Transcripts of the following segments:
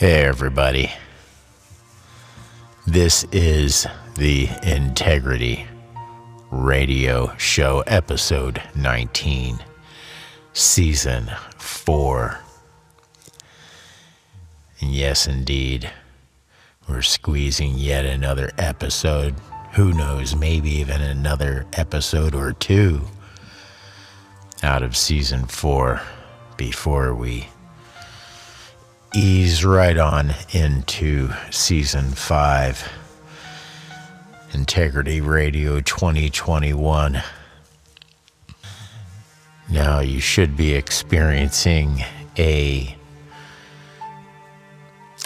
Hey, everybody. This is the Integrity Radio Show, episode 19, season 4. And yes, indeed, we're squeezing yet another episode. Who knows, maybe even another episode or two out of season 4 before we ease right on into season five. Integrity Radio 2021. Now you should be experiencing a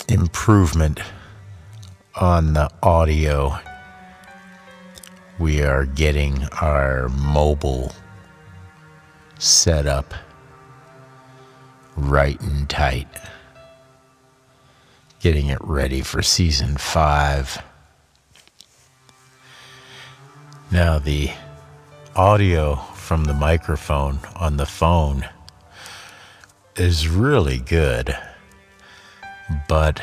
improvement on the audio. We are getting our mobile set up right and tight getting it ready for season five. Now, the audio from the microphone on the phone is really good, but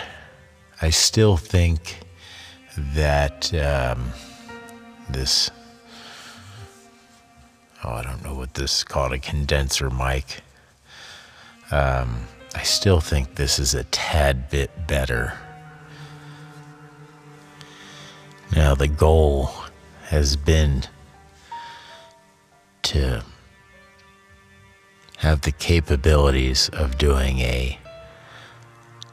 I still think that um, this, oh, I don't know what this is called, a condenser mic. Um, I still think this is a tad bit better. Now, the goal has been to have the capabilities of doing a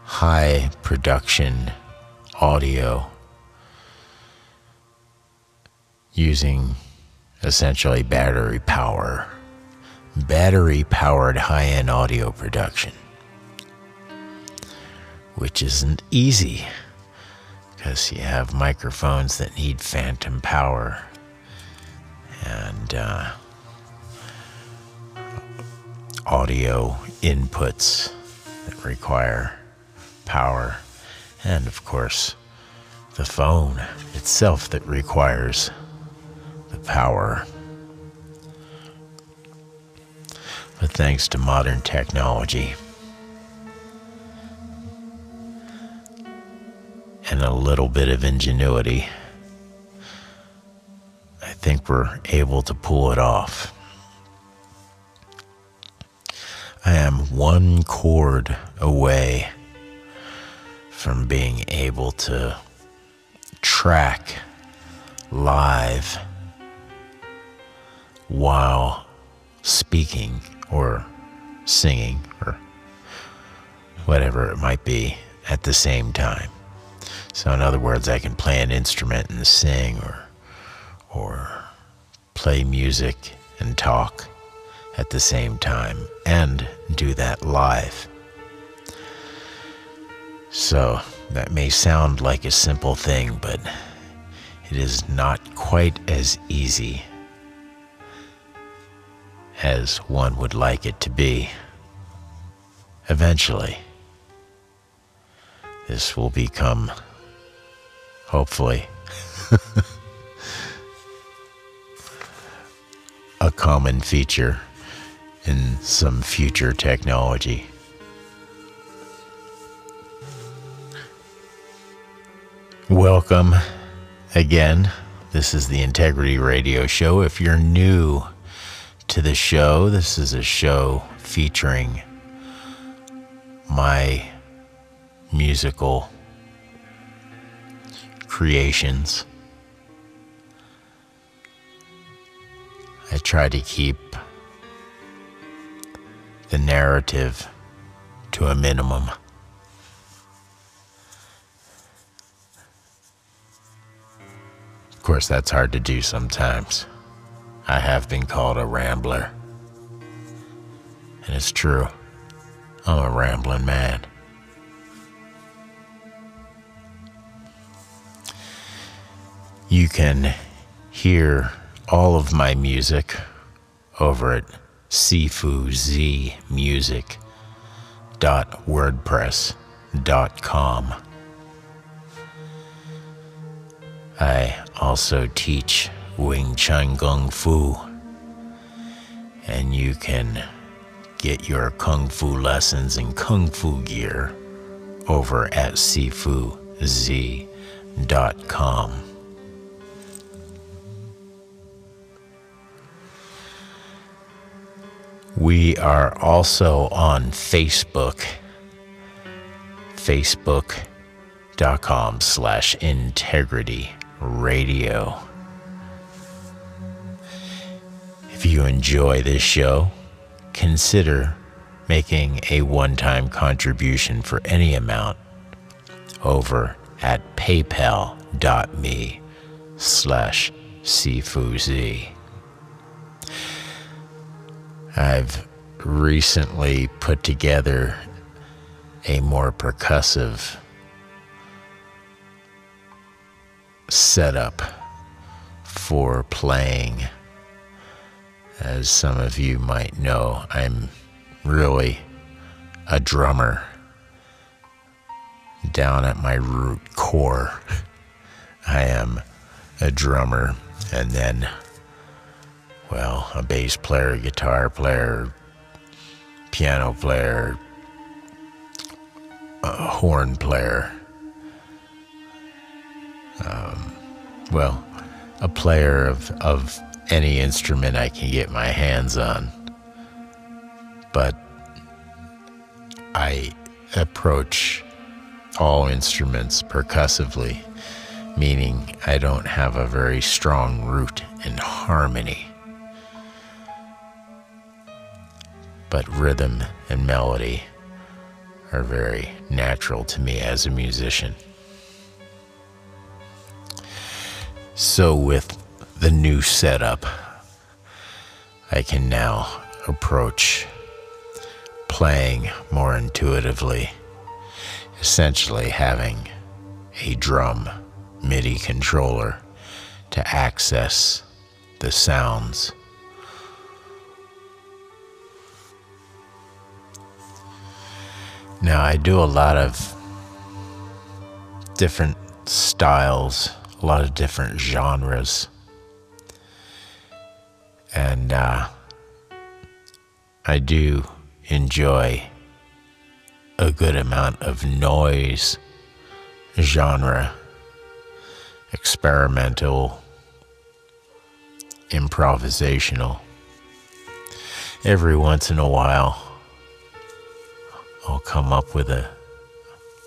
high production audio using essentially battery power, battery powered high end audio production which isn't easy because you have microphones that need phantom power and uh, audio inputs that require power, and of course, the phone itself that requires the power. But thanks to modern technology, and a little bit of ingenuity, I think we're able to pull it off. I am one cord away from being able to track live while speaking or singing or whatever it might be at the same time. So, in other words, I can play an instrument and sing, or or play music and talk at the same time, and do that live. So that may sound like a simple thing, but it is not quite as easy as one would like it to be. Eventually, this will become hopefully. a common feature in some future technology. Welcome again. This is the Integrity Radio Show. If you're new to the show, this is a show featuring my musical creations. I try to keep the narrative to a minimum. Of course, that's hard to do sometimes. I have been called a rambler. And it's true. I'm a rambling man. You can hear all of my music over at sifuzmusic.wordpress.com. I also teach Wing Chun Kung Fu, and you can get your Kung Fu lessons and Kung Fu gear over at sifuz.com. We are also on Facebook, facebook.com slash integrity radio. If you enjoy this show, consider making a one time contribution for any amount over at paypal.me slash sifuzi. I've recently put together a more percussive setup for playing. As some of you might know, I'm really a drummer down at my root core. I am a drummer and then well, a bass player, guitar player, piano player, a horn player. Um, well, a player of, of any instrument I can get my hands on. But I approach all instruments percussively, meaning I don't have a very strong root in harmony. But rhythm and melody are very natural to me as a musician. So, with the new setup, I can now approach playing more intuitively, essentially having a drum MIDI controller to access the sounds Now, I do a lot of different styles, a lot of different genres. And uh, I do enjoy a good amount of noise genre, experimental, improvisational. Every once in a while, I'll come up with a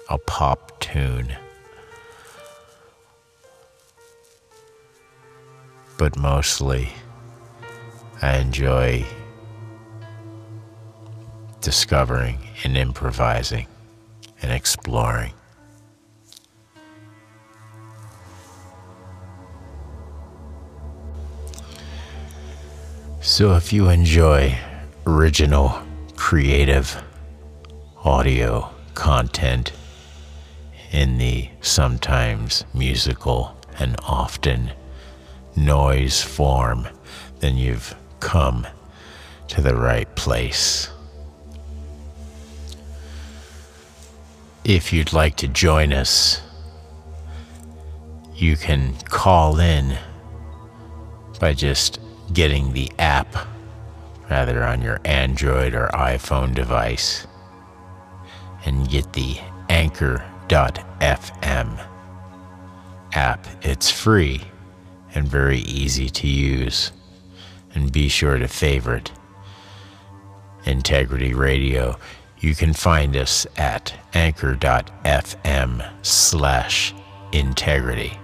a pop tune. But mostly I enjoy discovering and improvising and exploring. So if you enjoy original, creative, audio content in the sometimes musical and often noise form, then you've come to the right place. If you'd like to join us, you can call in by just getting the app, rather on your Android or iPhone device and get the anchor.fm app. It's free and very easy to use. And be sure to favorite Integrity Radio. You can find us at anchor.fm slash integrity.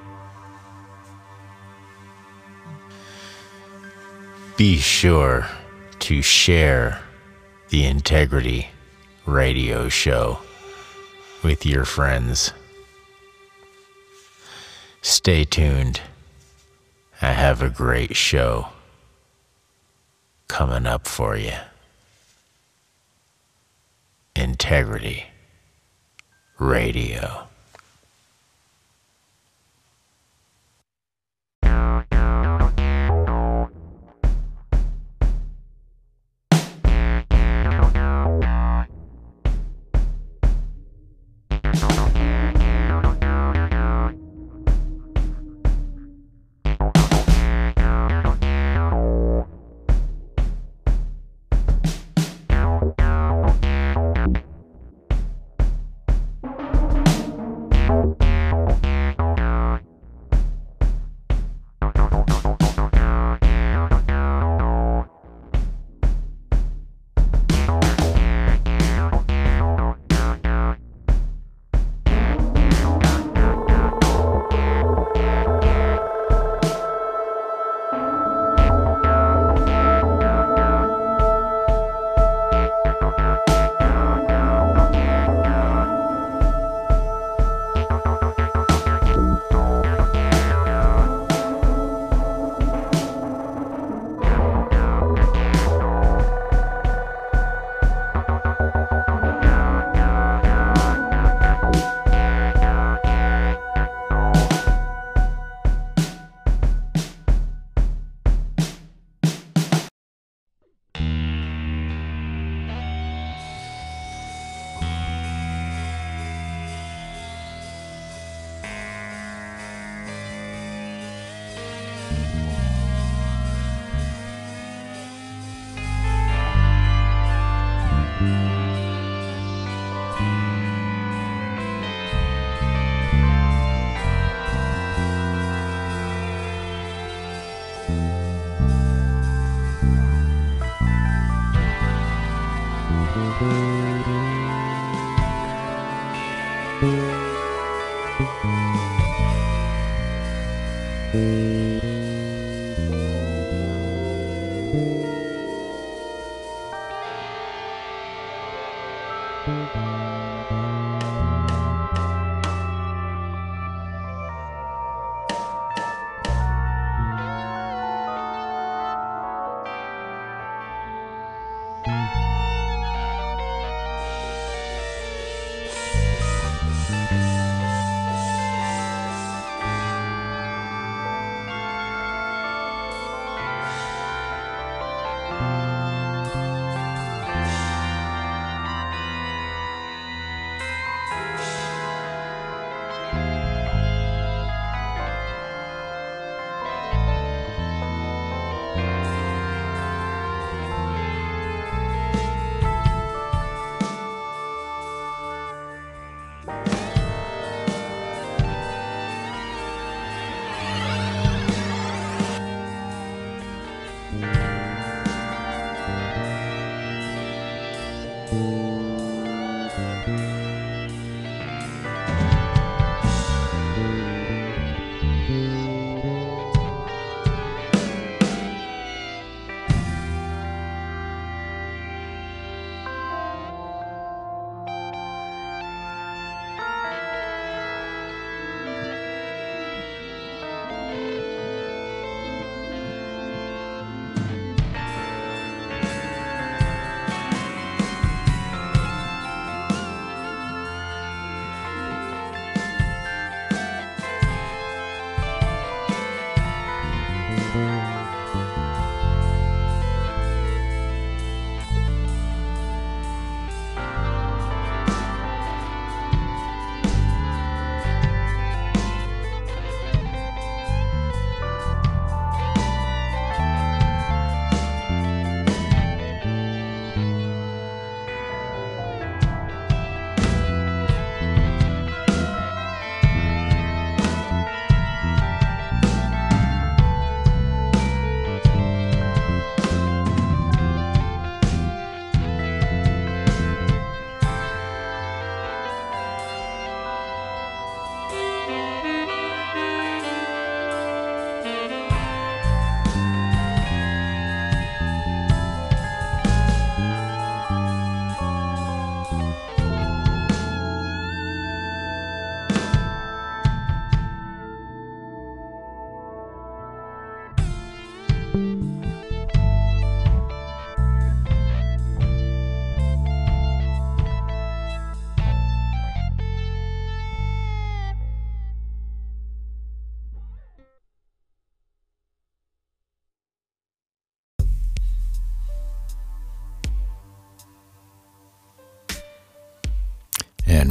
Be sure to share the integrity radio show with your friends. Stay tuned. I have a great show coming up for you. Integrity Radio.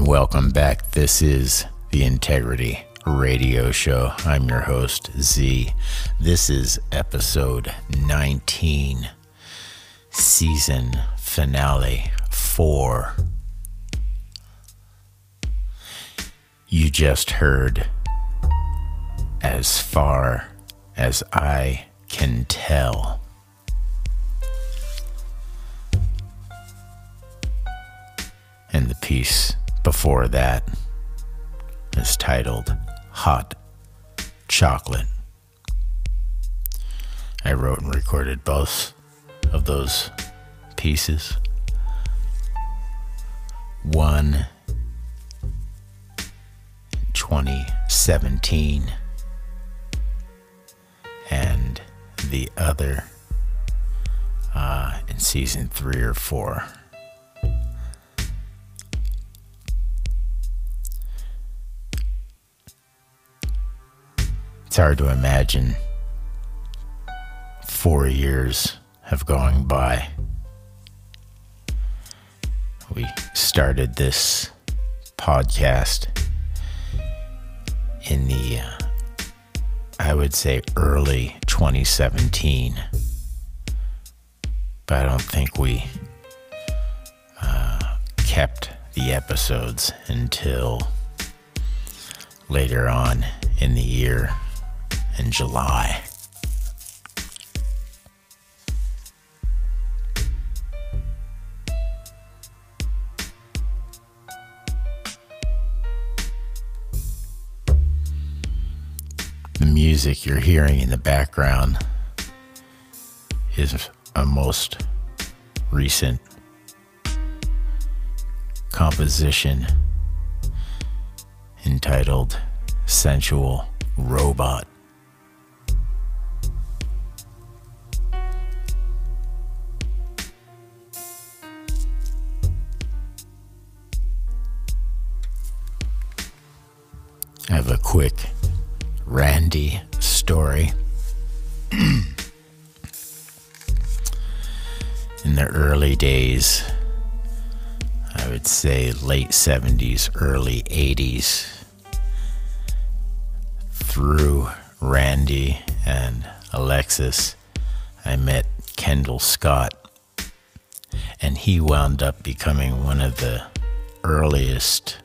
Welcome back. This is the Integrity Radio Show. I'm your host, Z. This is episode 19, season finale 4. You just heard As Far as I Can Tell. And the piece before that is titled Hot Chocolate. I wrote and recorded both of those pieces. One in 2017 and the other uh, in season three or four. It's hard to imagine four years have gone by. We started this podcast in the, uh, I would say, early 2017. But I don't think we kept the episodes until later on in the year in July. The music you're hearing in the background is a most recent composition entitled Sensual Robot. Quick Randy story. In the early days, I would say late 70s, early 80s, through Randy and Alexis, I met Kendall Scott, and he wound up becoming one of the earliest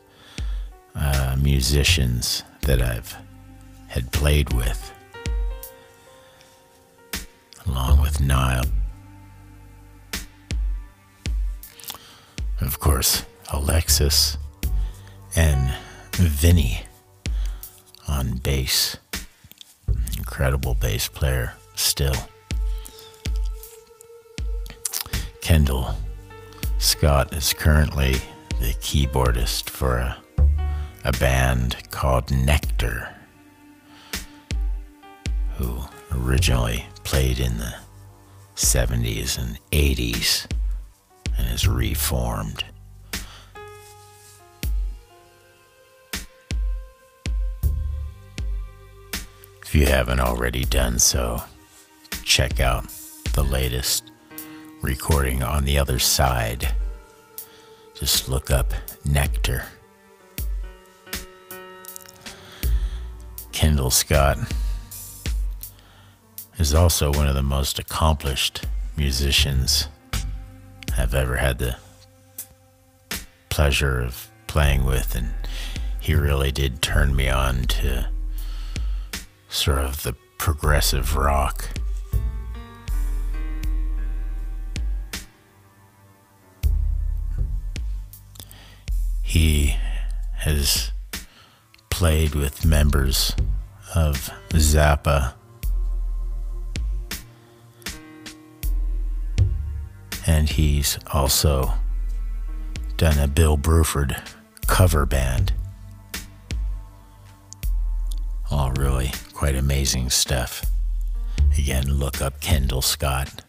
uh, musicians that I've had played with, along with Niall. Of course, Alexis and Vinny on bass. Incredible bass player, still. Kendall Scott is currently the keyboardist for a, a band called Nektar, who originally played in the 70s and 80s and is reformed. If you haven't already done so, check out the latest recording on the other side. Just look up Nektar. Kendall Scott is also one of the most accomplished musicians I've ever had the pleasure of playing with, and he really did turn me on to sort of the progressive rock. He has played with members of Zappa and he's also done a Bill Bruford cover band. All really quite amazing stuff. Again, look up Kendall Scott.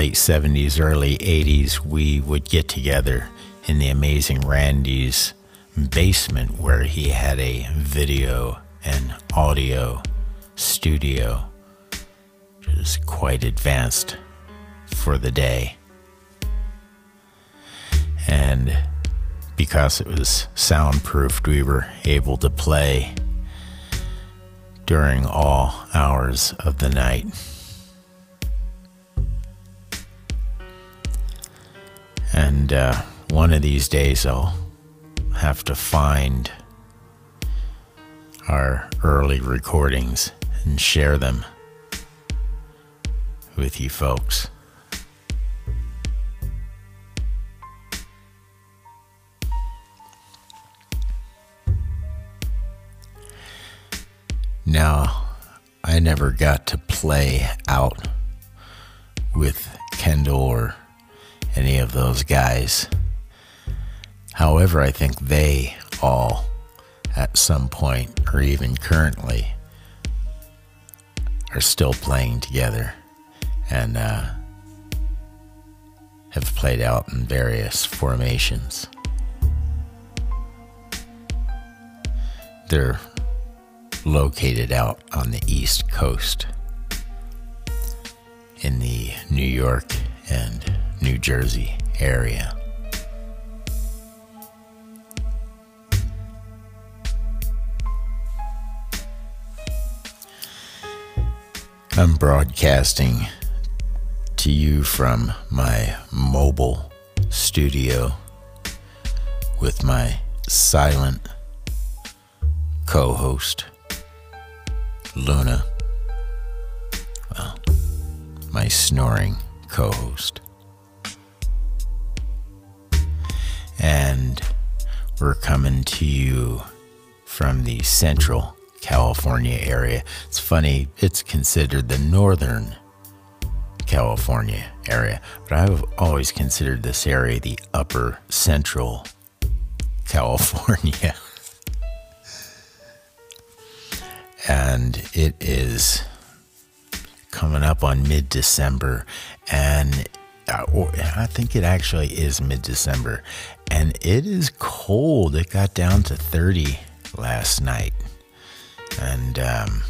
Late 70s, early 80s, we would get together in the amazing Randy's basement where he had a video and audio studio, which is quite advanced for the day. And because it was soundproofed, we were able to play during all hours of the night. And uh, one of these days I'll have to find our early recordings and share them with you folks. Now, I never got to play out with Kendall or any of those guys. However, I think they all, at some point or even currently, are still playing together and uh, have played out in various formations. They're located out on the East Coast in the New York and New Jersey area. I'm broadcasting to you from my mobile studio with my silent co host, Luna. Well, my snoring co host. And we're coming to you from the central California area. It's funny, it's considered the northern California area, but I've always considered this area the upper central California. and it is coming up on mid December, and uh, I think it actually is mid December, and it is cold. It got down to 30 last night. And um,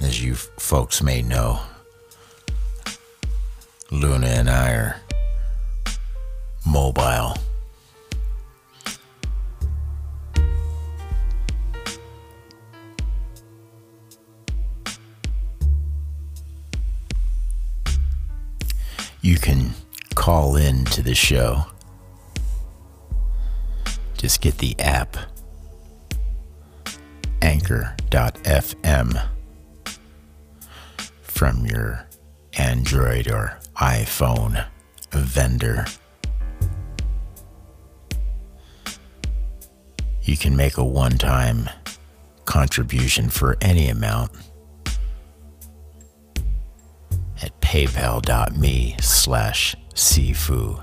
as you folks may know, Luna and I are mobile. You can call in to the show. Just get the app anchor.fm from your Android or iPhone vendor. You can make a one time contribution for any amount at paypal.me slash sifu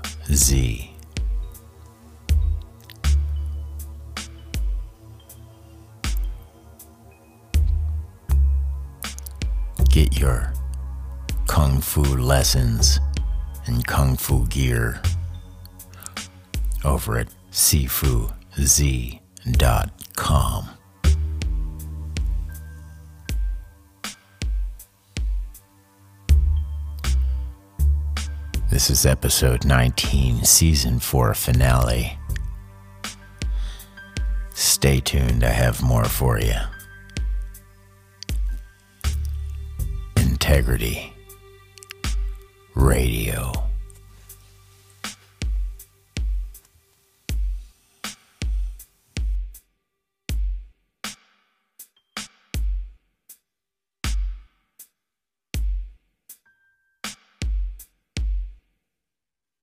Get your kung fu lessons and kung fu gear over at sifuz.com. This is episode 19, season 4 finale. Stay tuned, I have more for you. Integrity Radio.